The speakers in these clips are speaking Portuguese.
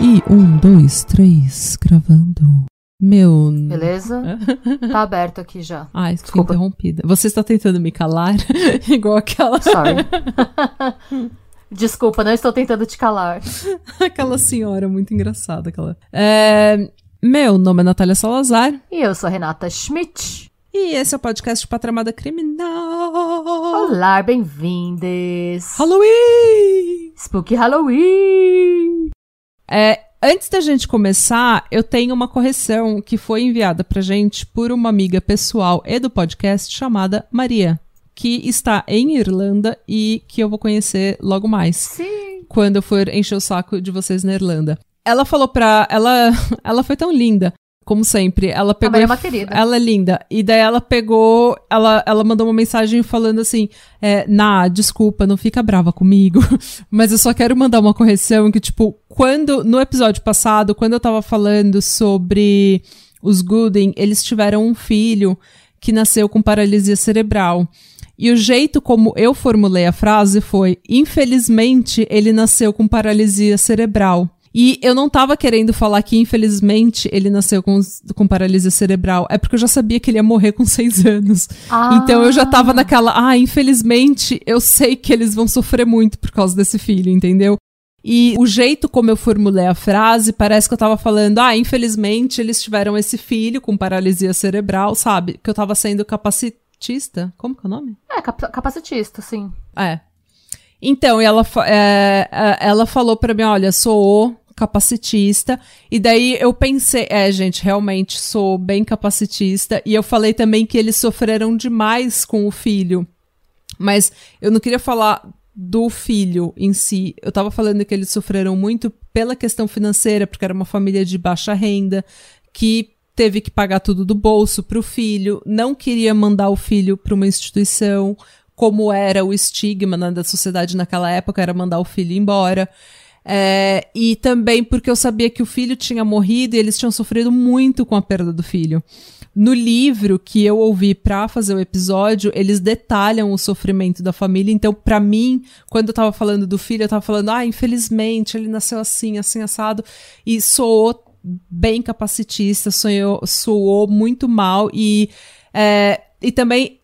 E um, dois, três, gravando. Meu. Beleza? Tá aberto aqui já. Ai, Desculpa. interrompida. Você está tentando me calar? Igual aquela, Sorry. Desculpa, não estou tentando te calar. aquela senhora muito engraçada. Aquela. É, meu nome é Natália Salazar. E eu sou Renata Schmidt. E esse é o podcast Patramada Criminal. Olá, bem-vindes. Halloween! Spooky Halloween! É, antes da gente começar, eu tenho uma correção que foi enviada pra gente por uma amiga pessoal e do podcast chamada Maria, que está em Irlanda e que eu vou conhecer logo mais, Sim. quando eu for encher o saco de vocês na Irlanda. Ela falou pra. Ela, ela foi tão linda. Como sempre, ela pegou. Maria é uma querida. Ela é linda. E daí ela pegou. Ela, ela mandou uma mensagem falando assim: é, Nah, desculpa, não fica brava comigo. Mas eu só quero mandar uma correção que, tipo, quando. No episódio passado, quando eu tava falando sobre os Gooden, eles tiveram um filho que nasceu com paralisia cerebral. E o jeito como eu formulei a frase foi: infelizmente, ele nasceu com paralisia cerebral. E eu não tava querendo falar que, infelizmente, ele nasceu com, com paralisia cerebral. É porque eu já sabia que ele ia morrer com seis anos. Ah. Então eu já tava naquela, ah, infelizmente, eu sei que eles vão sofrer muito por causa desse filho, entendeu? E o jeito como eu formulei a frase, parece que eu tava falando, ah, infelizmente eles tiveram esse filho com paralisia cerebral, sabe? Que eu tava sendo capacitista. Como que é o nome? É, cap- capacitista, sim. É. Então, ela, é, é, ela falou pra mim, olha, sou capacitista. E daí eu pensei, é, gente, realmente sou bem capacitista. E eu falei também que eles sofreram demais com o filho. Mas eu não queria falar do filho em si. Eu tava falando que eles sofreram muito pela questão financeira, porque era uma família de baixa renda, que teve que pagar tudo do bolso pro filho, não queria mandar o filho para uma instituição, como era o estigma né, da sociedade naquela época, era mandar o filho embora. É, e também porque eu sabia que o filho tinha morrido e eles tinham sofrido muito com a perda do filho. No livro que eu ouvi pra fazer o episódio, eles detalham o sofrimento da família. Então, pra mim, quando eu tava falando do filho, eu tava falando, ah, infelizmente ele nasceu assim, assim, assado. E soou bem capacitista, sonhou, soou muito mal. E, é, e também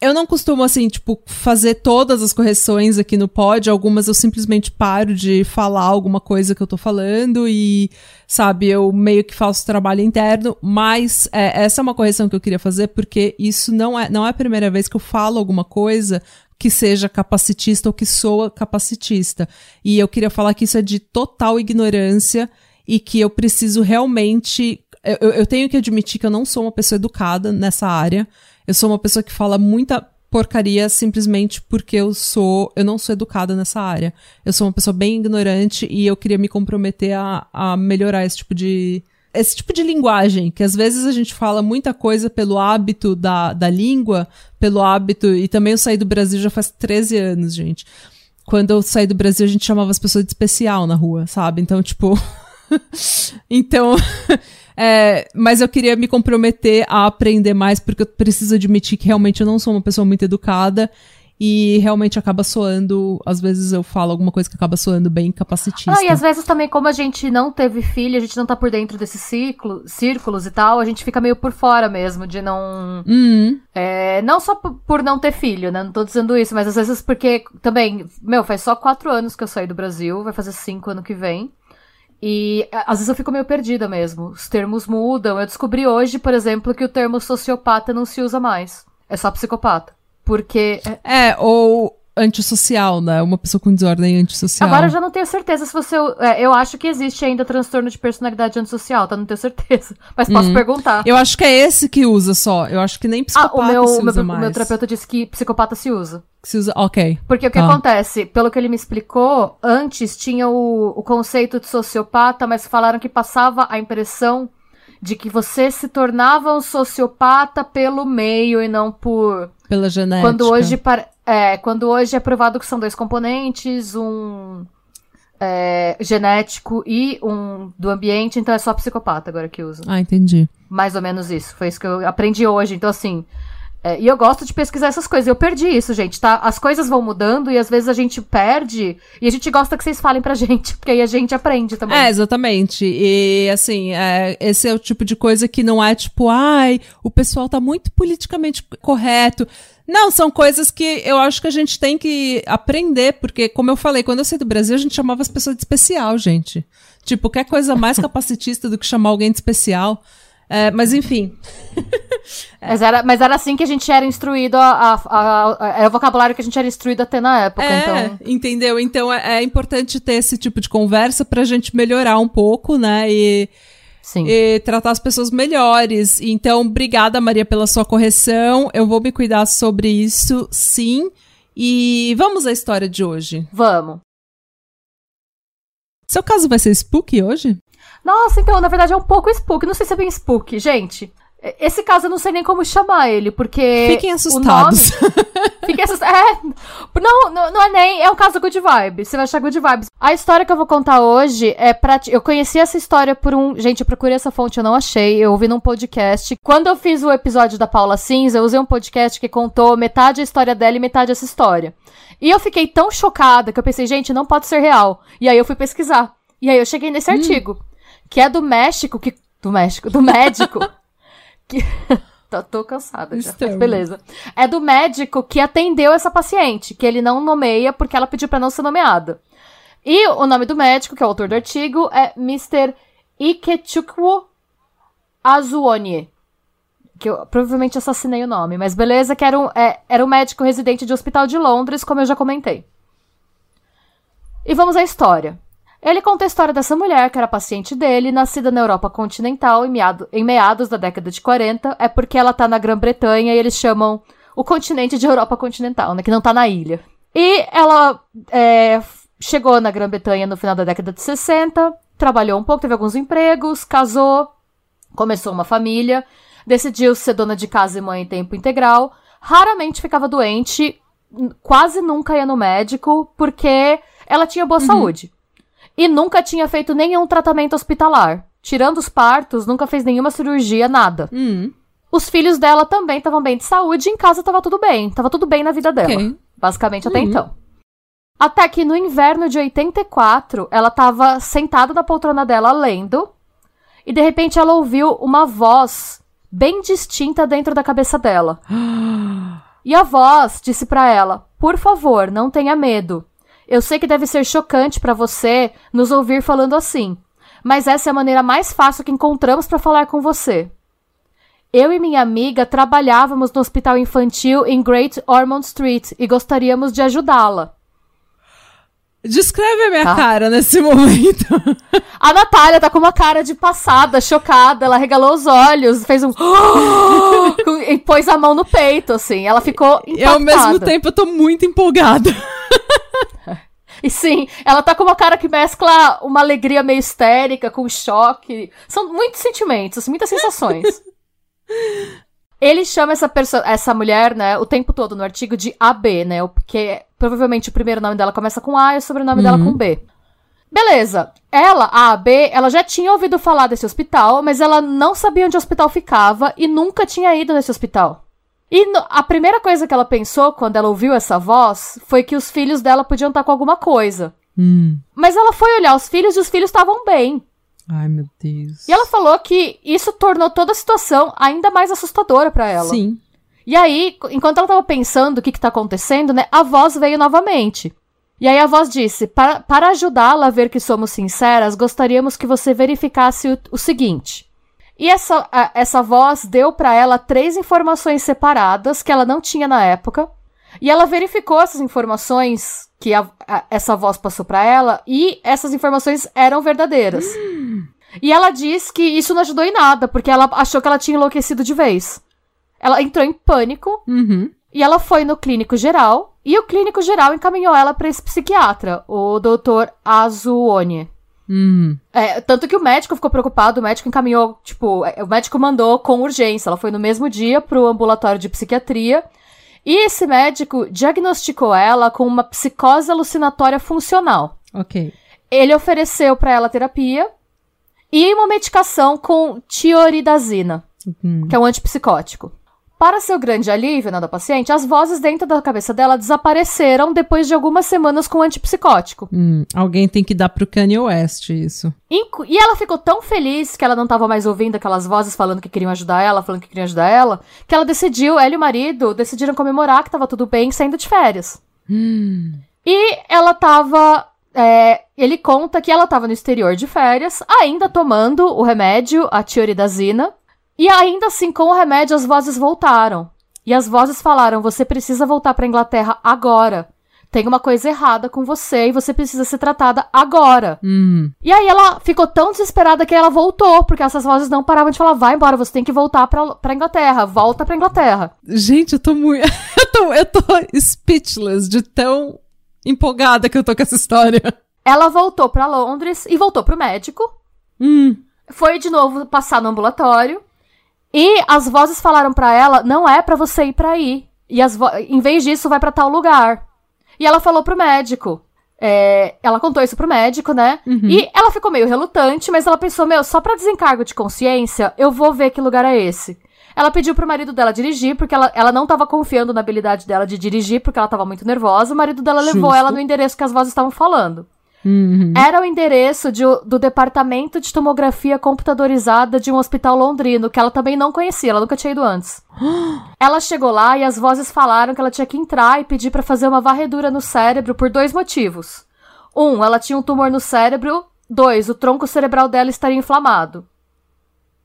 eu não costumo, assim, tipo, fazer todas as correções aqui no pod. Algumas eu simplesmente paro de falar alguma coisa que eu tô falando e, sabe, eu meio que faço trabalho interno. Mas é, essa é uma correção que eu queria fazer porque isso não é, não é a primeira vez que eu falo alguma coisa que seja capacitista ou que soa capacitista. E eu queria falar que isso é de total ignorância e que eu preciso realmente. Eu, eu- tenho que admitir que eu não sou uma pessoa educada nessa área. Eu sou uma pessoa que fala muita porcaria simplesmente porque eu sou. Eu não sou educada nessa área. Eu sou uma pessoa bem ignorante e eu queria me comprometer a, a melhorar esse tipo de. Esse tipo de linguagem, que às vezes a gente fala muita coisa pelo hábito da, da língua, pelo hábito. E também eu saí do Brasil já faz 13 anos, gente. Quando eu saí do Brasil, a gente chamava as pessoas de especial na rua, sabe? Então, tipo. então. é, mas eu queria me comprometer a aprender mais, porque eu preciso admitir que realmente eu não sou uma pessoa muito educada. E realmente acaba soando. Às vezes eu falo alguma coisa que acaba soando bem capacitista. Ah, e às vezes também, como a gente não teve filho, a gente não tá por dentro desses ciclo, círculos e tal, a gente fica meio por fora mesmo, de não. Hum, É, não só por não ter filho, né? Não tô dizendo isso, mas às vezes porque também, meu, faz só quatro anos que eu saí do Brasil, vai fazer cinco ano que vem. E às vezes eu fico meio perdida mesmo. Os termos mudam. Eu descobri hoje, por exemplo, que o termo sociopata não se usa mais. É só psicopata. Porque. é, é, ou antissocial, né? Uma pessoa com desordem antissocial. Agora eu já não tenho certeza se você. é, eu acho que existe ainda transtorno de personalidade antissocial, tá? Não tenho certeza. Mas posso perguntar. Eu acho que é esse que usa só. Eu acho que nem Ah, psicopata o meu, se o meu, usa o mais. meu terapeuta disse que psicopata se usa. Que se usa... Ok. Porque o que Tá. acontece? Pelo que ele me explicou, antes tinha o, o conceito de sociopata, mas falaram que passava a impressão de que você se tornava um sociopata pelo meio e não por pela genética. Quando hoje é, quando hoje é provado que são dois componentes, um é, genético e um do ambiente, então é só psicopata agora que usa. Ah, entendi. Mais ou menos isso. Foi isso que eu aprendi hoje. Então, assim, é, e eu gosto de pesquisar essas coisas. Eu perdi isso, gente, tá? As coisas vão mudando e às vezes a gente perde e a gente gosta que vocês falem pra gente, porque aí a gente aprende também. É, exatamente. E, assim, é, esse é o tipo de coisa que não é tipo, ai, o pessoal tá muito politicamente correto. Não, são coisas que eu acho que a gente tem que aprender, porque, como eu falei, quando eu saí do Brasil, a gente chamava as pessoas de especial, gente. Tipo, qualquer coisa mais capacitista do que chamar alguém de especial. É, mas enfim. mas, era, mas era assim que a gente era instruído, a, a, a, era o vocabulário que a gente era instruído até na época. É, então... entendeu? Então é, é, importante ter esse tipo de conversa pra gente melhorar um pouco, né? E, Sim. e tratar as pessoas melhores. Então, obrigada, Maria, pela sua correção. Eu vou me cuidar sobre isso, sim. E vamos à história de hoje. Vamos. Seu caso vai ser spooky hoje? Nossa, então, na verdade é um pouco spook. Não sei se é bem spook, gente. Esse caso eu não sei nem como chamar ele, porque. Fiquem assustados. Nome... Fiquem assustados. É. Não, não, não, é nem. É um caso good vibes. Você vai achar good vibes. A história que eu vou contar hoje é pra. Eu conheci essa história por um. Gente, eu procurei essa fonte, eu não achei. Eu ouvi num podcast. Quando eu fiz o episódio da Paula Cinza, eu usei um podcast que contou metade a história dela e metade essa história. E eu fiquei tão chocada que eu pensei, gente, não pode ser real. E aí eu fui pesquisar. E aí eu cheguei nesse hum. artigo que é do México, que. Do México, do médico. que. tô, tô cansada já, mas beleza. É do médico que atendeu essa paciente, que ele não nomeia porque ela pediu para não ser nomeada. E o nome do médico, que é o autor do artigo, é Mr. Ikechukwu Azuonie. Que eu provavelmente assassinei o nome, mas beleza, que era um, é, era um médico residente de hospital de Londres, como eu já comentei. E vamos à história. Ele conta a história dessa mulher, que era paciente dele, nascida na Europa continental em, meado, em meados da década de 40. É porque ela tá na Grã-Bretanha e eles chamam o continente de Europa continental, né? Que não tá na ilha. E ela é, chegou na Grã-Bretanha no final da década de 60, trabalhou um pouco, teve alguns empregos, casou, começou uma família, decidiu ser dona de casa e mãe em tempo integral. Raramente ficava doente, quase nunca ia no médico, porque ela tinha boa uhum. saúde e nunca tinha feito nenhum tratamento hospitalar. Tirando os partos, nunca fez nenhuma cirurgia, nada. Hum. Os filhos dela também estavam bem de saúde, e em casa tava tudo bem. Tava tudo bem na vida dela. Okay. Basicamente até uhum. então. Até que no inverno de 84, ela tava sentada na poltrona dela lendo, e de repente ela ouviu uma voz bem distinta dentro da cabeça dela. e a voz disse para ela: Por favor, não tenha medo. Eu sei que deve ser chocante para você nos ouvir falando assim, mas essa é a maneira mais fácil que encontramos para falar com você. Eu e minha amiga trabalhávamos no hospital infantil em Great Ormond Street e gostaríamos de ajudá-la. Descreve a minha tá. cara nesse momento. A Natália tá com uma cara de passada, chocada. Ela regalou os olhos, fez um. e pôs a mão no peito, assim. Ela ficou. Impactada. E ao mesmo tempo eu tô muito empolgada. E sim, ela tá com uma cara que mescla uma alegria meio histérica com choque. São muitos sentimentos, muitas sensações. Ele chama essa, essa mulher, né, o tempo todo no artigo de AB, né? Porque provavelmente o primeiro nome dela começa com A e o sobrenome uhum. dela com B. Beleza. Ela, a AB, ela já tinha ouvido falar desse hospital, mas ela não sabia onde o hospital ficava e nunca tinha ido nesse hospital. E no, a primeira coisa que ela pensou quando ela ouviu essa voz foi que os filhos dela podiam estar com alguma coisa. Hum. Mas ela foi olhar os filhos e os filhos estavam bem. Ai, meu Deus. E ela falou que isso tornou toda a situação ainda mais assustadora para ela. Sim. E aí, enquanto ela tava pensando o que que tá acontecendo, né, a voz veio novamente. E aí a voz disse: Para, para ajudá-la a ver que somos sinceras, gostaríamos que você verificasse o, o seguinte. E essa, a, essa voz deu para ela três informações separadas que ela não tinha na época. E ela verificou essas informações que a, a, essa voz passou para ela e essas informações eram verdadeiras. E ela diz que isso não ajudou em nada, porque ela achou que ela tinha enlouquecido de vez. Ela entrou em pânico uhum. e ela foi no clínico geral. E o clínico geral encaminhou ela para esse psiquiatra, o doutor Azuone. Hum. É, tanto que o médico ficou preocupado, o médico encaminhou, tipo, é, o médico mandou com urgência. Ela foi no mesmo dia pro ambulatório de psiquiatria. E esse médico diagnosticou ela com uma psicose alucinatória funcional. Ok. Ele ofereceu para ela terapia e uma medicação com tioridazina, Hum. que é um antipsicótico. Para seu grande alívio, né, da paciente, as vozes dentro da cabeça dela desapareceram depois de algumas semanas com o antipsicótico. Hum. Alguém tem que dar pro Kanye West isso. E ela ficou tão feliz que ela não tava mais ouvindo aquelas vozes falando que queriam ajudar ela, falando que queriam ajudar ela, que ela decidiu, ela e o marido, decidiram comemorar que tava tudo bem, saindo de férias. Hum. E ela tava. é, ele conta que ela tava no exterior de férias, ainda tomando o remédio, a tioridazina. E ainda assim, com o remédio, as vozes voltaram. E as vozes falaram: você precisa voltar pra Inglaterra agora. Tem uma coisa errada com você e você precisa ser tratada agora. Hum. E aí ela ficou tão desesperada que ela voltou, porque essas vozes não paravam de falar: vai embora, você tem que voltar pra, pra Inglaterra, volta pra Inglaterra. Gente, eu tô muito. eu, tô, eu tô speechless de tão empolgada que eu tô com essa história. Ela voltou pra Londres e voltou pro médico. Hum. Foi de novo passar no ambulatório. E as vozes falaram pra ela: não é pra você ir pra aí. E as em vez disso, vai pra tal lugar. E ela falou pro médico. É, ela contou isso pro médico, né? E ela ficou meio relutante, mas ela pensou: meu, só pra desencargo de consciência, eu vou ver que lugar é esse. Ela pediu pro marido dela dirigir, porque ela, ela não tava confiando na habilidade dela de dirigir, porque ela tava muito nervosa. O marido dela levou Justo. ela no endereço que as vozes estavam falando. Uhum. Era o endereço de- do departamento de tomografia computadorizada de um hospital londrino, que ela também não conhecia, ela nunca tinha ido antes. ela chegou lá e as vozes falaram que ela tinha que entrar e pedir pra fazer uma varredura no cérebro por dois motivos. Um, ela tinha um tumor no cérebro. Dois, o tronco cerebral dela estaria inflamado.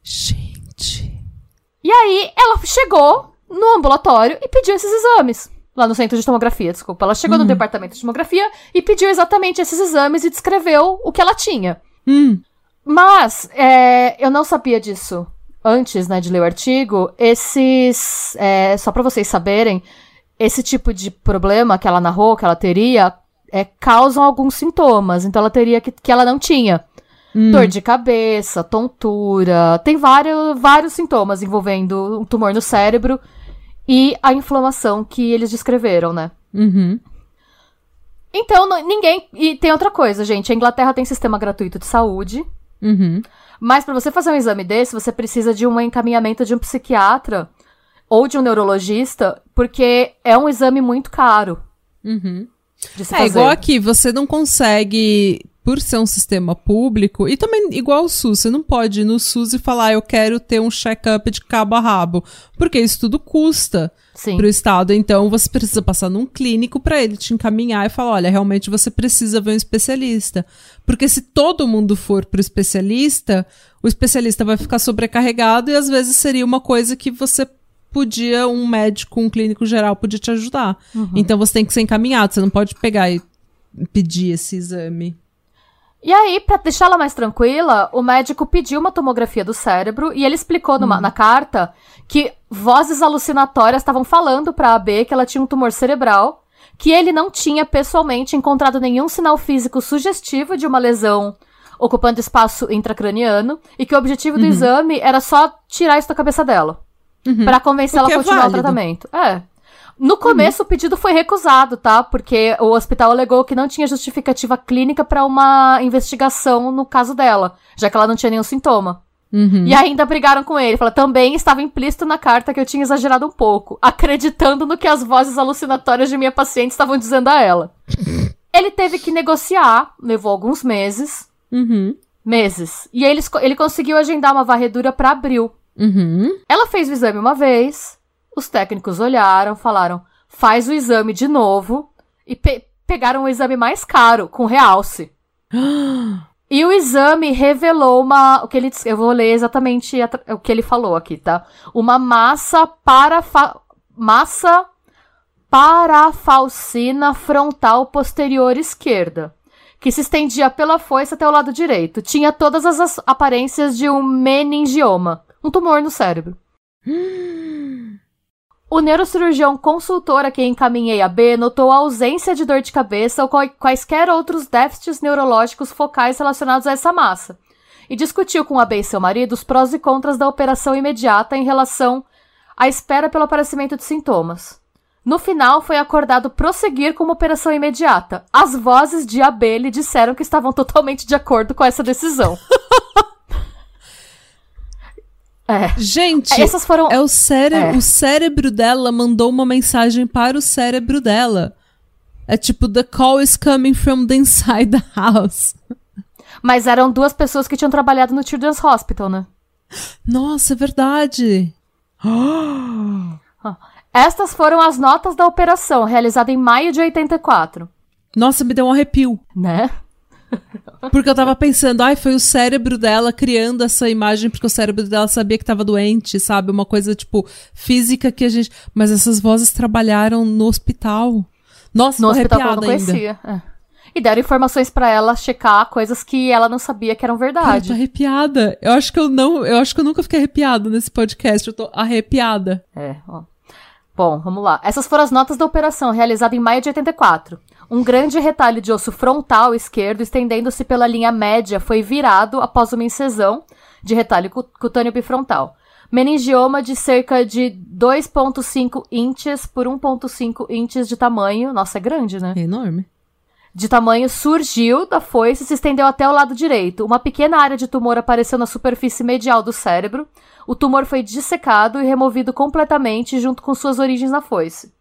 Gente. E aí ela chegou no ambulatório e pediu esses exames. Lá no centro de tomografia, desculpa. Ela chegou no departamento de tomografia e pediu exatamente esses exames e descreveu o que ela tinha. Hum. Mas, é, eu não sabia disso antes, né, de ler o artigo. Esses, é, só pra vocês saberem, esse tipo de problema que ela narrou, que ela teria, é, causam alguns sintomas. Então ela teria que, que ela não tinha. Dor de cabeça, tontura, tem vários, vários sintomas envolvendo um tumor no cérebro e a inflamação que eles descreveram, né? Uhum. Então, não- ninguém. E tem outra coisa, gente. A Inglaterra tem sistema gratuito de saúde. Uhum. Mas pra você fazer um exame desse, você precisa de um encaminhamento de um psiquiatra ou de um neurologista, porque é um exame muito caro Uhum. É igual aqui, você não consegue, por ser um sistema público, e também igual o SUS, você não pode ir no SUS e falar, eu quero ter um check-up de cabo a rabo, porque isso tudo custa Sim. pro Estado, então você precisa passar num clínico pra ele te encaminhar e falar, olha, realmente você precisa ver um especialista. Porque se todo mundo for pro especialista, o especialista vai ficar sobrecarregado e às vezes seria uma coisa que você podia, um médico, um clínico geral podia te ajudar. Então você tem que ser encaminhado, você não pode pegar e pedir esse exame. E aí, pra deixar ela mais tranquila, o médico pediu uma tomografia do cérebro e ele explicou numa- na carta que vozes alucinatórias estavam falando pra AB que ela tinha um tumor cerebral, que ele não tinha pessoalmente encontrado nenhum sinal físico sugestivo de uma lesão ocupando espaço intracraniano e que o objetivo do exame era só tirar isso da cabeça dela. Pra convencer O ela a é continuar o válido. tratamento. É. No começo, o pedido foi recusado, tá? Porque o hospital alegou que não tinha justificativa clínica pra uma investigação no caso dela, já que ela não tinha nenhum sintoma. Uhum. E ainda brigaram com ele. Falaram, também estava implícito na carta que eu tinha exagerado um pouco, acreditando no que as vozes alucinatórias de minha paciente estavam dizendo a ela. ele teve que negociar, levou alguns meses. Uhum. Meses. E aí ele, ele conseguiu agendar uma varredura pra abril. Uhum. Ela fez o exame uma vez, os técnicos olharam, falaram, faz o exame de novo, e pe- pegaram o exame mais caro, com realce. E o exame revelou uma. O que ele, eu vou ler exatamente o que ele falou aqui, tá? Uma massa parafa, massa parafalcina frontal posterior esquerda, que se estendia pela foice até o lado direito. Tinha todas as as aparências de um meningioma, um tumor no cérebro. O neurocirurgião consultor a quem encaminhei a B notou a ausência de dor de cabeça ou quaisquer outros déficits neurológicos focais relacionados a essa massa, e discutiu com a B e seu marido os prós e contras da operação imediata em relação à espera pelo aparecimento de sintomas. No final, foi acordado prosseguir com uma operação imediata. As vozes de AB lhe disseram que estavam totalmente de acordo com essa decisão. É. Gente, essas foram. É o, cére é. o cérebro dela mandou uma mensagem para o cérebro dela. É tipo, the call is coming from the inside the house. Mas eram duas pessoas que tinham trabalhado no Children's Hospital, né? Nossa, é verdade. Estas foram as notas da operação, realizada em maio de 84. Nossa, me deu um arrepio. Né? Porque eu tava pensando, ai, foi o cérebro dela criando essa imagem, porque o cérebro dela sabia que tava doente, sabe? Uma coisa, tipo, física que a gente. Mas essas vozes trabalharam no hospital. Nossa, no hospital que ela não conhecia. É. E deram informações para ela checar coisas que ela não sabia que eram verdade. Eu tô arrepiada. Eu acho que eu não. Eu acho que eu nunca fiquei arrepiada nesse podcast. Eu tô arrepiada. É, ó. Bom, vamos lá. Essas foram as notas da operação, realizada em maio de 84. Um grande retalho de osso frontal esquerdo, estendendo-se pela linha média, foi virado após uma incisão de retalho cutâneo bifrontal. Meningioma de cerca de 2,5 inches por 1,5 inches de tamanho. Nossa, é grande, né? É enorme. De tamanho surgiu da foice e se estendeu até o lado direito. Uma pequena área de tumor apareceu na superfície medial do cérebro. O tumor foi dissecado e removido completamente junto com suas origens na foice.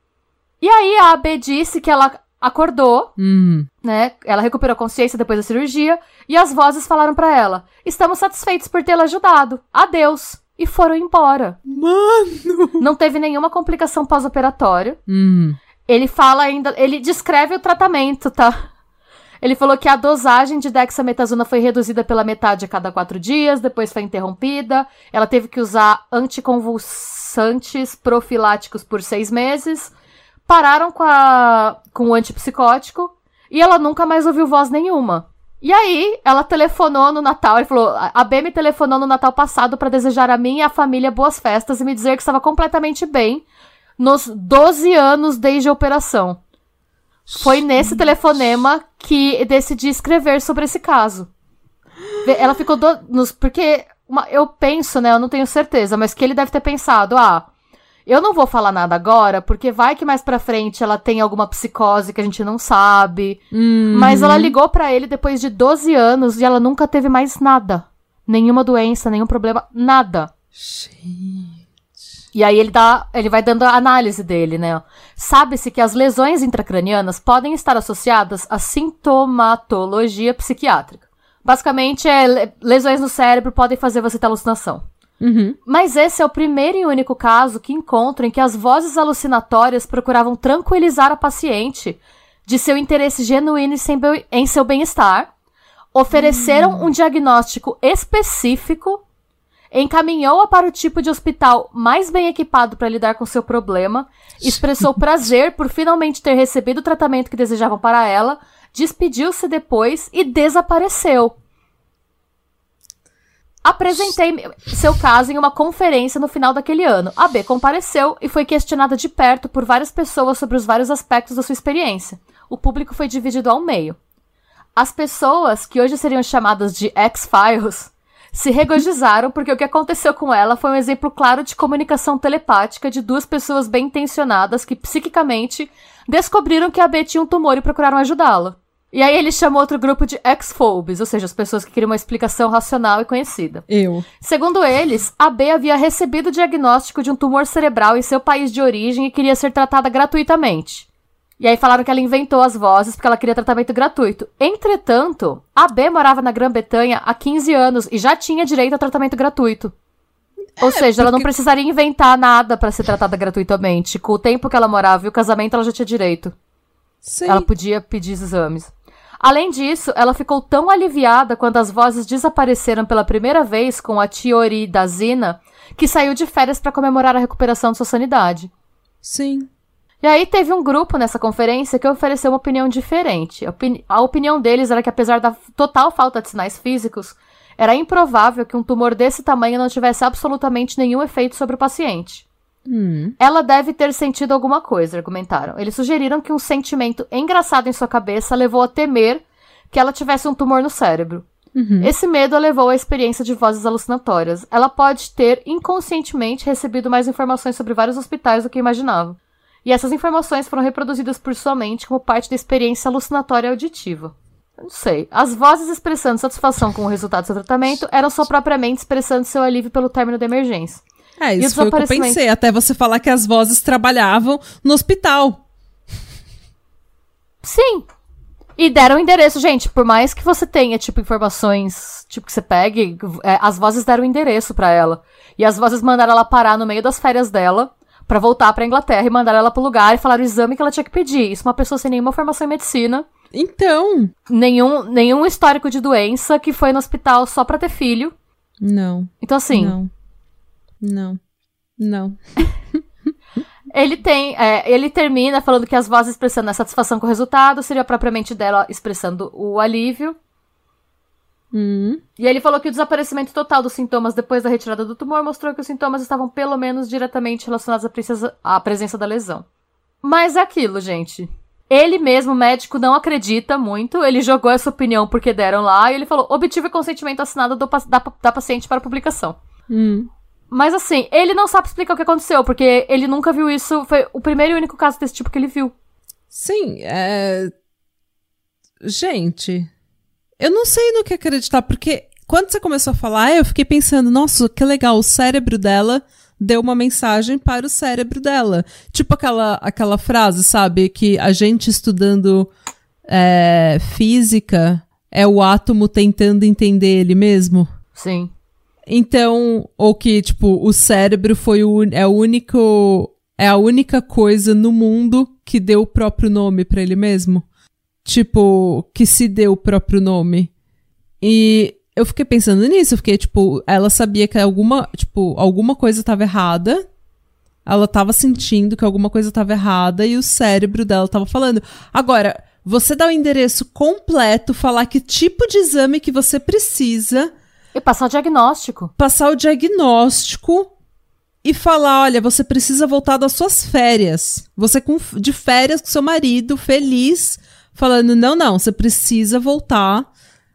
E aí a AB disse que ela acordou, hum. né? Ela recuperou a consciência depois da cirurgia e as vozes falaram para ela: "Estamos satisfeitos por tê-la ajudado. Adeus." E foram embora. Mano! Não teve nenhuma complicação pós-operatória. Hum. Ele fala ainda, ele descreve o tratamento, tá? Ele falou que a dosagem de dexametasona foi reduzida pela metade a cada quatro dias, depois foi interrompida. Ela teve que usar anticonvulsantes profiláticos por seis meses pararam com, a, com o antipsicótico e ela nunca mais ouviu voz nenhuma. E aí, ela telefonou no Natal e falou: A B me telefonou no Natal passado para desejar a mim e a família boas festas e me dizer que estava completamente bem nos 12 anos desde a operação. Foi nesse telefonema que decidi escrever sobre esse caso. Ela ficou. Do, nos, porque uma, eu penso, né? Eu não tenho certeza, mas que ele deve ter pensado: ah, eu não vou falar nada agora, porque vai que mais pra frente ela tem alguma psicose que a gente não sabe. Uhum. Mas ela ligou para ele depois de 12 anos e ela nunca teve mais nada. Nenhuma doença, nenhum problema, nada. Gente. E aí ele dá, ele vai dando a análise dele, né? Sabe-se que as lesões intracranianas podem estar associadas à sintomatologia psiquiátrica. Basicamente, é, lesões no cérebro podem fazer você ter alucinação. Uhum. Mas esse é o primeiro e único caso que encontro em que as vozes alucinatórias procuravam tranquilizar a paciente de seu interesse genuíno em seu bem-estar, ofereceram uhum. um diagnóstico específico, encaminhou-a para o tipo de hospital mais bem equipado para lidar com seu problema, expressou prazer por finalmente ter recebido o tratamento que desejavam para ela, despediu-se depois e desapareceu. Apresentei seu caso em uma conferência no final daquele ano. A B compareceu e foi questionada de perto por várias pessoas sobre os vários aspectos da sua experiência. O público foi dividido ao meio. As pessoas, que hoje seriam chamadas de X-Files, se regozijaram porque o que aconteceu com ela foi um exemplo claro de comunicação telepática de duas pessoas bem intencionadas que psiquicamente descobriram que a B tinha um tumor e procuraram ajudá-la. E aí ele chamou outro grupo de ex-phobes, ou seja, as pessoas que queriam uma explicação racional e conhecida. Eu. Segundo eles, a B havia recebido o diagnóstico de um tumor cerebral em seu país de origem e queria ser tratada gratuitamente. E aí falaram que ela inventou as vozes porque ela queria tratamento gratuito. Entretanto, a B morava na Grã-Bretanha há 15 anos e já tinha direito a tratamento gratuito. Ou é, seja, porque... ela não precisaria inventar nada para ser tratada gratuitamente. Com o tempo que ela morava e o casamento, ela já tinha direito. Sim. Ela podia pedir exames. Além disso, ela ficou tão aliviada quando as vozes desapareceram pela primeira vez com a tioridazina que saiu de férias para comemorar a recuperação de sua sanidade. Sim. E aí teve um grupo nessa conferência que ofereceu uma opinião diferente. A, opini a opinião deles era que apesar da total falta de sinais físicos, era improvável que um tumor desse tamanho não tivesse absolutamente nenhum efeito sobre o paciente. Hum. Ela deve ter sentido alguma coisa, argumentaram. Eles sugeriram que um sentimento engraçado em sua cabeça levou a temer que ela tivesse um tumor no cérebro. Uhum. Esse medo a levou à experiência de vozes alucinatórias. Ela pode ter inconscientemente recebido mais informações sobre vários hospitais do que imaginava. E essas informações foram reproduzidas por sua mente como parte da experiência alucinatória auditiva. Eu Não sei. As vozes expressando satisfação com o resultado do seu tratamento eram sua própria mente expressando seu alívio pelo término da emergência. É, E isso o foi o que eu pensei. Até você falar que as vozes trabalhavam no hospital. Sim. E deram endereço, gente. Por mais que você tenha, tipo, informações, tipo, que você pegue, é, as vozes deram endereço pra ela. E as vozes mandaram ela parar no meio das férias dela pra voltar pra Inglaterra e mandaram ela pro lugar e falaram o exame que ela tinha que pedir. Isso uma pessoa sem nenhuma formação em medicina, Então. nenhum, nenhum histórico de doença, que foi no hospital só pra ter filho. Não. Então, assim, Não. Não. Não. Ele tem. é, ele termina falando que as vozes expressando a satisfação com o resultado seria propriamente dela expressando o alívio. Hum. E ele falou que o desaparecimento total dos sintomas depois da retirada do tumor mostrou que os sintomas estavam pelo menos diretamente relacionados à, presença- à presença da lesão. Mas é aquilo, gente. Ele mesmo, médico, não acredita muito. Ele jogou essa opinião porque deram lá e ele falou: obtive consentimento assinado do da, da paciente para publicação. Hum. Mas assim, ele não sabe explicar o que aconteceu, porque ele nunca viu isso. Foi o primeiro e único caso desse tipo que ele viu. Sim, é. Gente, eu não sei no que acreditar, porque quando você começou a falar, eu fiquei pensando, nossa, que legal, o cérebro dela deu uma mensagem para o cérebro dela. Tipo aquela, aquela frase, sabe? Que a gente estudando é, física é o átomo tentando entender ele mesmo. Sim. Então, ou que, tipo, o cérebro foi o, é o único. É a única coisa no mundo que deu o próprio nome pra ele mesmo. Tipo, que se deu o próprio nome. E eu fiquei pensando nisso, fiquei, tipo, ela sabia que alguma, tipo, alguma coisa tava errada. Ela tava sentindo que alguma coisa tava errada e o cérebro dela tava falando. Agora, você dá o endereço completo, falar que tipo de exame que você precisa E passar o diagnóstico. passar o diagnóstico e falar, olha, você precisa voltar das suas férias. Você com, de férias com seu marido, feliz, falando, não, não, você precisa voltar.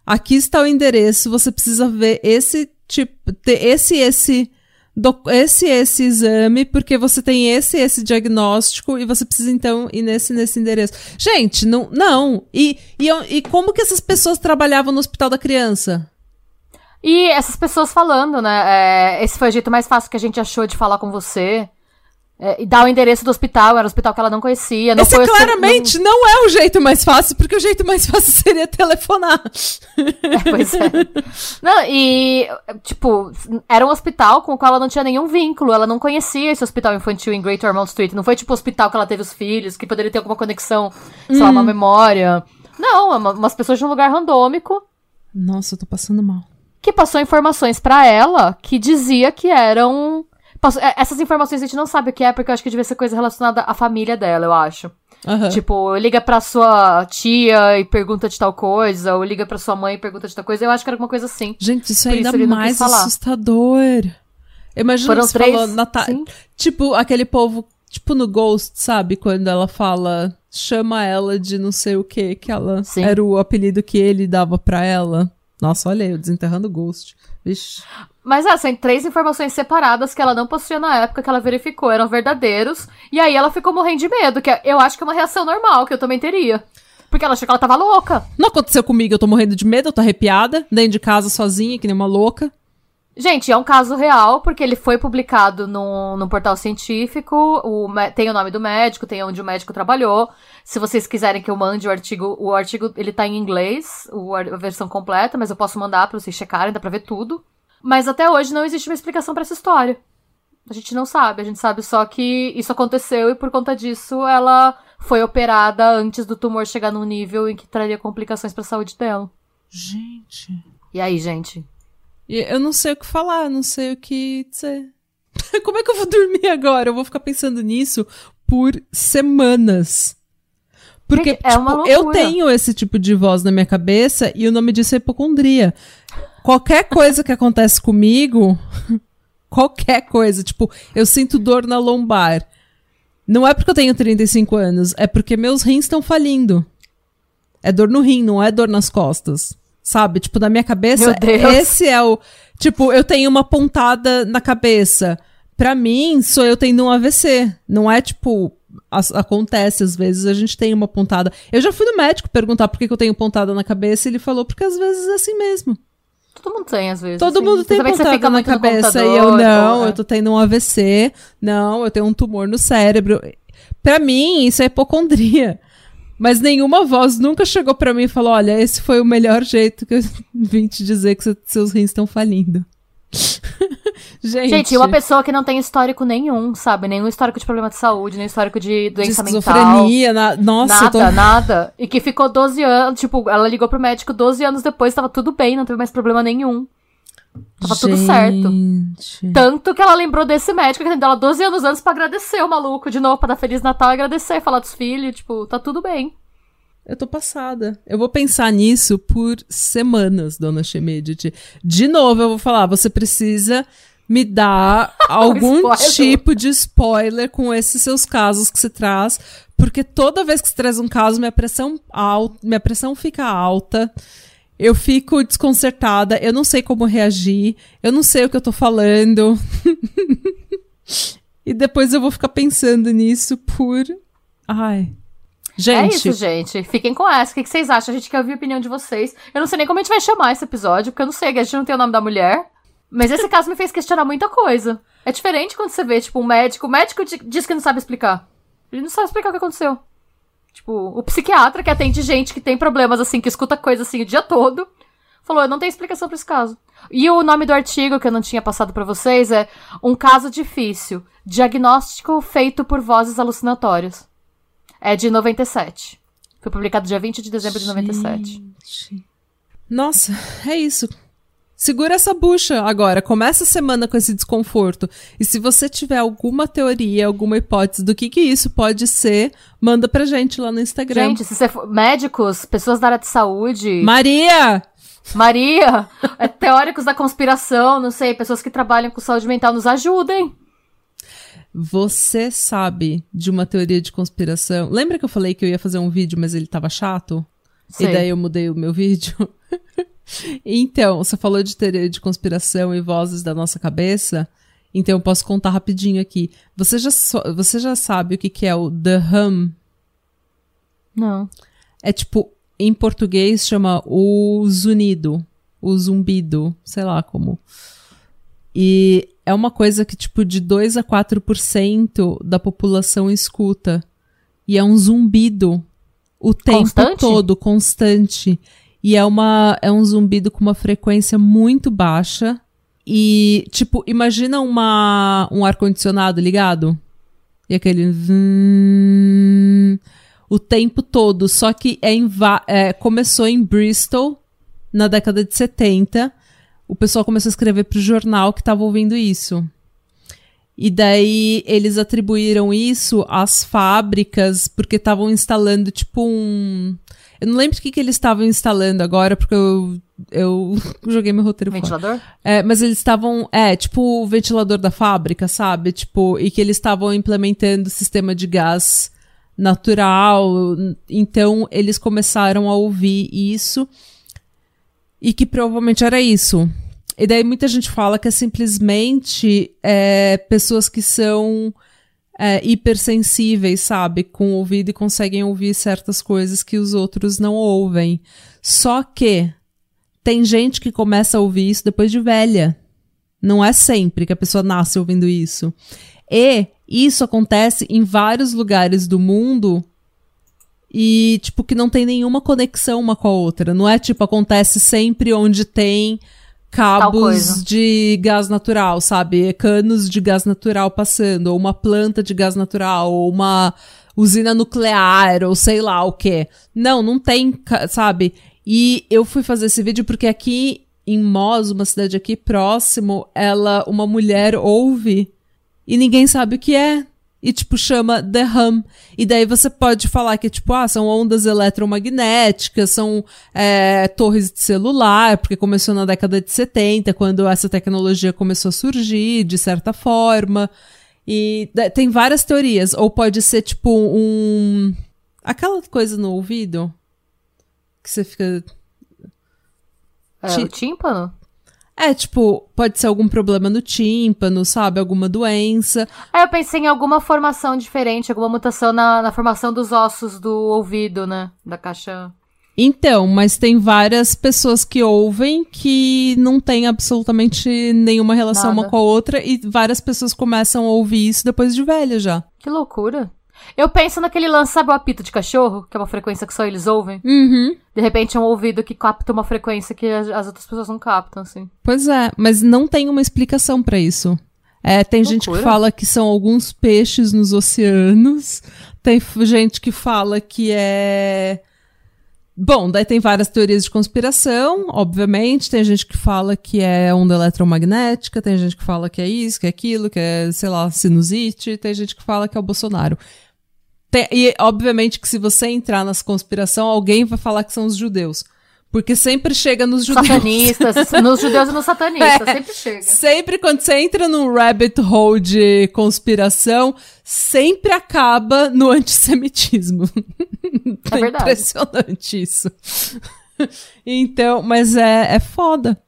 Aqui está o endereço, você precisa ver esse tipo, ter esse esse doc- esse esse exame, porque você tem esse esse diagnóstico e você precisa então ir nesse nesse endereço. Gente, não, não. E, e, e como que essas pessoas trabalhavam no hospital da criança? E essas pessoas falando, né? é, esse foi o jeito mais fácil que a gente achou de falar com você. É, e dar o endereço do hospital, era um hospital que ela não conhecia. Não Esse foi o- claramente não é o jeito mais fácil, porque o jeito mais fácil seria telefonar. É, pois é. Não, e, tipo, era um hospital com o qual ela não tinha nenhum vínculo. Ela não conhecia esse hospital infantil em Great Ormond Street. Não foi, tipo, o hospital que ela teve os filhos, que poderia ter alguma conexão, sei lá, uma memória. Não, é uma- umas pessoas de um lugar randômico Nossa, eu tô passando mal. que passou informações pra ela que dizia que eram. Passou- é, Essas informações a gente não sabe o que é, porque eu acho que devia ser coisa relacionada à família dela, eu acho. Aham. Tipo, liga pra sua tia e pergunta de tal coisa, ou liga pra sua mãe e pergunta de tal coisa. Eu acho que era alguma coisa assim. Gente, isso é ainda isso mais assustador. Imagina Foram três. falou. Tipo, aquele povo, tipo no Ghost, sabe? Quando ela fala, chama ela de não sei o que, que ela Sim. era o apelido que ele dava pra ela. Nossa, olha aí, eu desenterrando o Ghost. Vixe. Mas é, são três informações separadas que ela não possuía na época que ela verificou, eram verdadeiros. E aí ela ficou morrendo de medo, que eu acho que é uma reação normal, que eu também teria. Porque ela achou que ela tava louca. Não aconteceu comigo, eu tô morrendo de medo, eu tô arrepiada, dentro de casa sozinha, que nem uma louca. Gente, é um caso real, porque ele foi publicado no, no portal científico, o, tem o nome do médico, tem onde o médico trabalhou. Se vocês quiserem que eu mande o artigo, o artigo ele tá em inglês, o a versão completa, mas eu posso mandar pra vocês checarem, dá pra ver tudo. Mas até hoje não existe uma explicação pra essa história. A gente não sabe, a gente sabe só que isso aconteceu e por conta disso ela foi operada antes do tumor chegar num nível em que traria complicações pra saúde dela. Gente. E aí, gente? Eu não sei o que falar, não sei o que dizer. Como é que eu vou dormir agora? Eu vou ficar pensando nisso por semanas. Porque, Gente, é uma tipo, eu tenho esse tipo de voz na minha cabeça e o nome disso é hipocondria. Qualquer coisa que acontece comigo, qualquer coisa. Tipo, eu sinto dor na lombar. Não é porque eu tenho 35 anos, é porque meus rins estão falindo. É dor no rim, não é dor nas costas. Sabe? Tipo, na minha cabeça, esse é o. Tipo, eu tenho uma pontada na cabeça. Pra mim, sou eu tendo um AVC. Não é tipo. Acontece, às vezes a gente tem uma pontada. Eu já fui no médico perguntar por que, que eu tenho pontada na cabeça e ele falou, porque às vezes é assim mesmo. Todo mundo tem, às vezes. Todo assim. mundo tem pontada na cabeça. E eu, não, eu tô tendo um AVC. Não, eu tenho um tumor no cérebro. Pra mim, isso é hipocondria. Mas nenhuma voz nunca chegou para mim e falou: olha, esse foi o melhor jeito que eu vim te dizer que seus rins estão falindo. Gente. Gente, uma pessoa que não tem histórico nenhum, sabe? Nenhum histórico de problema de saúde, nem histórico de doença de mental. Na... Nossa, nada, tô... nada. E que ficou 12 anos, tipo, ela ligou pro médico 12 anos depois, tava tudo bem, não teve mais problema nenhum. Tava Gente. tudo certo. Tanto que ela lembrou desse médico que atendeu ela 12 anos antes pra agradecer o maluco de novo, pra dar Feliz Natal e agradecer, falar dos filhos, tipo, tá tudo bem. Eu tô passada. Eu vou pensar nisso por semanas, dona Chemedit. De novo, eu vou falar, você precisa me dar algum tipo de spoiler com esses seus casos que você traz, porque toda vez que você traz um caso, minha pressão alta, minha pressão fica alta. Eu fico desconcertada, eu não sei como reagir, eu não sei o que eu tô falando. e depois eu vou ficar pensando nisso por. Ai. Gente. É isso, gente. Fiquem com essa. O que vocês acham? A gente quer ouvir a opinião de vocês. Eu não sei nem como a gente vai chamar esse episódio, porque eu não sei, a gente não tem o nome da mulher. Mas esse caso me fez questionar muita coisa. É diferente quando você vê, tipo, um médico. O médico diz que não sabe explicar. Ele não sabe explicar o que aconteceu. Tipo, o psiquiatra que atende gente que tem problemas, assim, que escuta coisa assim o dia todo, falou: eu não tenho explicação pra esse caso. E o nome do artigo que eu não tinha passado para vocês é Um Caso Difícil Diagnóstico feito por vozes alucinatórias. É de 97. Foi publicado dia 20 de dezembro Gente. de 97. Nossa, é isso. Segura essa bucha agora. Começa a semana com esse desconforto. E se você tiver alguma teoria, alguma hipótese do que, que isso pode ser, manda pra gente lá no Instagram. Gente, se você for médicos, pessoas da área de saúde. Maria! Maria! é, teóricos da conspiração, não sei, pessoas que trabalham com saúde mental, nos ajudem. Você sabe de uma teoria de conspiração? Lembra que eu falei que eu ia fazer um vídeo, mas ele tava chato? Sei. E daí eu mudei o meu vídeo? então, você falou de teoria de conspiração e vozes da nossa cabeça. Então eu posso contar rapidinho aqui. Você já, so você já sabe o que, que é o The Hum? Não. É tipo, em português chama o zunido, o zumbido, sei lá como. E é uma coisa que, tipo, de 2 a 4% da população escuta. E é um zumbido o tempo constante? todo, constante. E é, uma, é um zumbido com uma frequência muito baixa. E, tipo, imagina uma, um ar-condicionado ligado. E aquele. o tempo todo. Só que é, em, é começou em Bristol, na década de 70 o pessoal começou a escrever pro jornal que estava ouvindo isso. E daí eles atribuíram isso às fábricas, porque estavam instalando tipo um. Eu não lembro o que, que eles estavam instalando agora, porque eu, eu joguei meu roteiro Ventilador? Fora. É, mas eles estavam. É, tipo o ventilador da fábrica, sabe? Tipo, e que eles estavam implementando sistema de gás natural. Então eles começaram a ouvir isso e que provavelmente era isso. E daí muita gente fala que é simplesmente é, pessoas que são é, hipersensíveis, sabe? Com o ouvido e conseguem ouvir certas coisas que os outros não ouvem. Só que tem gente que começa a ouvir isso depois de velha. Não é sempre que a pessoa nasce ouvindo isso. E isso acontece em vários lugares do mundo e, tipo, que não tem nenhuma conexão uma com a outra. Não é, tipo, acontece sempre onde tem cabos de gás natural, sabe? Canos de gás natural passando, ou uma planta de gás natural, ou uma usina nuclear, ou sei lá o que. Não, não tem, sabe? E eu fui fazer esse vídeo porque aqui em Mos, uma cidade aqui próximo, ela, uma mulher ouve e ninguém sabe o que é. E, tipo, chama The Hum. E daí você pode falar que, tipo, ah, são ondas eletromagnéticas, são é, torres de celular, porque começou na década de 70, quando essa tecnologia começou a surgir, de certa forma. E tem várias teorias. Ou pode ser, tipo, um. Aquela coisa no ouvido. Que você fica. É, o tímpano? É, tipo, pode ser algum problema no tímpano, sabe? Alguma doença. É, eu pensei em alguma formação diferente, alguma mutação na, na formação dos ossos do ouvido, né? Da caixa. Então, mas tem várias pessoas que ouvem que não tem absolutamente nenhuma relação Nada. uma com a outra e várias pessoas começam a ouvir isso depois de velha já. Que loucura. Eu penso naquele lance, sabe o apito de cachorro? Que é uma frequência que só eles ouvem? Uhum. De repente é um ouvido que capta uma frequência que as outras pessoas não captam, assim. Pois é, mas não tem uma explicação para isso. É, tem Loucura. gente que fala que são alguns peixes nos oceanos. Tem gente que fala que é. Bom, daí tem várias teorias de conspiração, obviamente. Tem gente que fala que é onda eletromagnética, tem gente que fala que é isso, que é aquilo, que é, sei lá, sinusite, tem gente que fala que é o Bolsonaro. Tem, e, obviamente, que se você entrar nas conspiração, alguém vai falar que são os judeus. Porque sempre chega nos judeus. Satanistas, nos judeus e nos satanistas, é, sempre chega. Sempre quando você entra num rabbit hole de conspiração, sempre acaba no antissemitismo. É, é verdade. Impressionante isso. Então, mas é, é foda.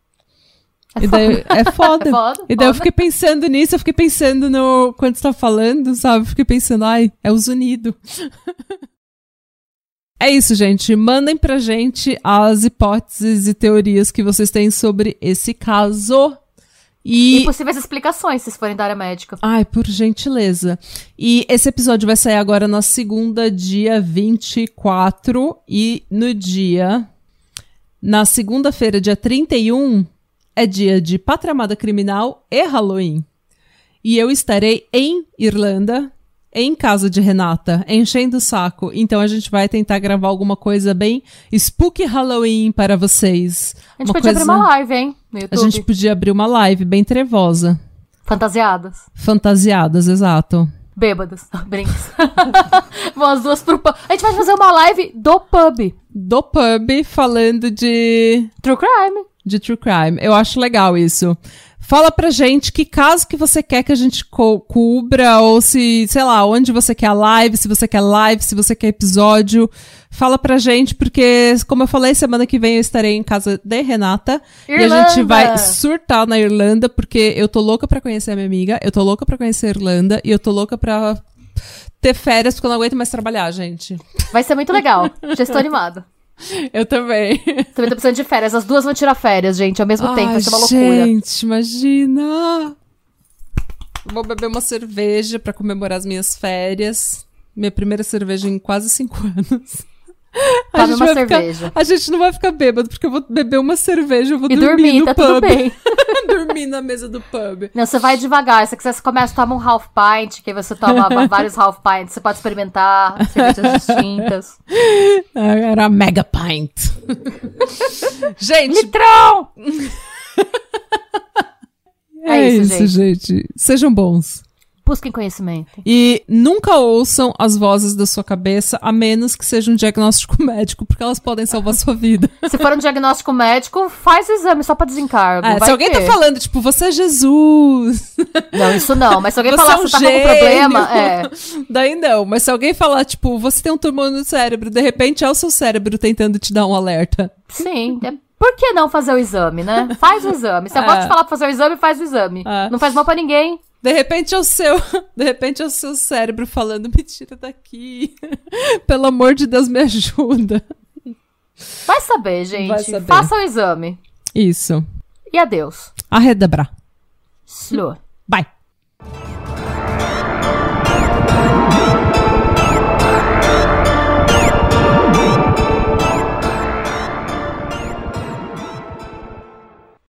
É e daí, é foda. É foda. E daí foda. eu fiquei pensando nisso, eu fiquei pensando no. Quando você tá falando, sabe? Eu fiquei pensando, ai, é os unidos. é isso, gente. Mandem pra gente as hipóteses e teorias que vocês têm sobre esse caso. E... e possíveis explicações, se forem da área médica. Ai, por gentileza. E esse episódio vai sair agora na segunda, dia 24. E no dia. Na segunda-feira, dia 31, é dia de Pátria Amada Criminal e Halloween. E eu estarei em Irlanda, em casa de Renata, enchendo o saco. Então a gente vai tentar gravar alguma coisa bem spooky Halloween para vocês. A gente uma podia coisa... abrir uma live, hein? A gente podia abrir uma live bem trevosa. Fantasiadas. Fantasiadas, exato. Bêbadas. Brincas. Vão as duas pro pub. A gente vai fazer uma live do pub. Do pub, falando de. True crime de true crime. Eu acho legal isso. Fala pra gente que caso que você quer que a gente co cubra, ou se, sei lá, onde você quer a live, se você quer live, se você quer episódio. Fala pra gente, porque, como eu falei, semana que vem eu estarei em casa de Renata. Irlanda. E a gente vai surtar na Irlanda, porque eu tô louca pra conhecer a minha amiga, eu tô louca pra conhecer a Irlanda, e eu tô louca pra ter férias, porque eu não aguento mais trabalhar, gente. Vai ser muito legal. Já estou animada. Eu também. Também tô precisando de férias. As duas vão tirar férias, gente, ao mesmo Ai, tempo. Vai ser uma loucura. Gente, imagina! Vou beber uma cerveja para comemorar as minhas férias. Minha primeira cerveja em quase cinco anos. A gente, uma cerveja. Ficar, a gente não vai ficar bêbado, porque eu vou beber uma cerveja, eu vou e dormir, dormir no tá pub. Tudo bem. dormir na mesa do pub. Não, você vai devagar. Se você começa, toma um half pint, que aí você toma vários half pints. Você pode experimentar cervejas distintas. Era mega pint. gente. Litrão! é, é, isso, isso gente. gente. Sejam bons. Busquem conhecimento. E nunca ouçam as vozes da sua cabeça, a menos que seja um diagnóstico médico, porque elas podem salvar sua vida. Se for um diagnóstico médico, faz o exame só pra desencargo. É, se alguém tá falando, tipo, você é Jesus. Não, isso não. Mas se alguém você falar, é um você tá com problema, é. Daí não. Mas se alguém falar, tipo, você tem um tumor no cérebro, de repente é o seu cérebro tentando te dar um alerta. Sim, é por que não fazer o exame, né? Faz o exame. Se eu é. gosto de falar pra fazer o exame, faz o exame. É. Não faz mal para ninguém. De repente é o seu, de repente é o seu cérebro falando, me tira daqui. Pelo amor de Deus, me ajuda. Vai saber, gente. Vai saber. Faça o exame. Isso. E adeus. Arredebrar. Slå. Bye.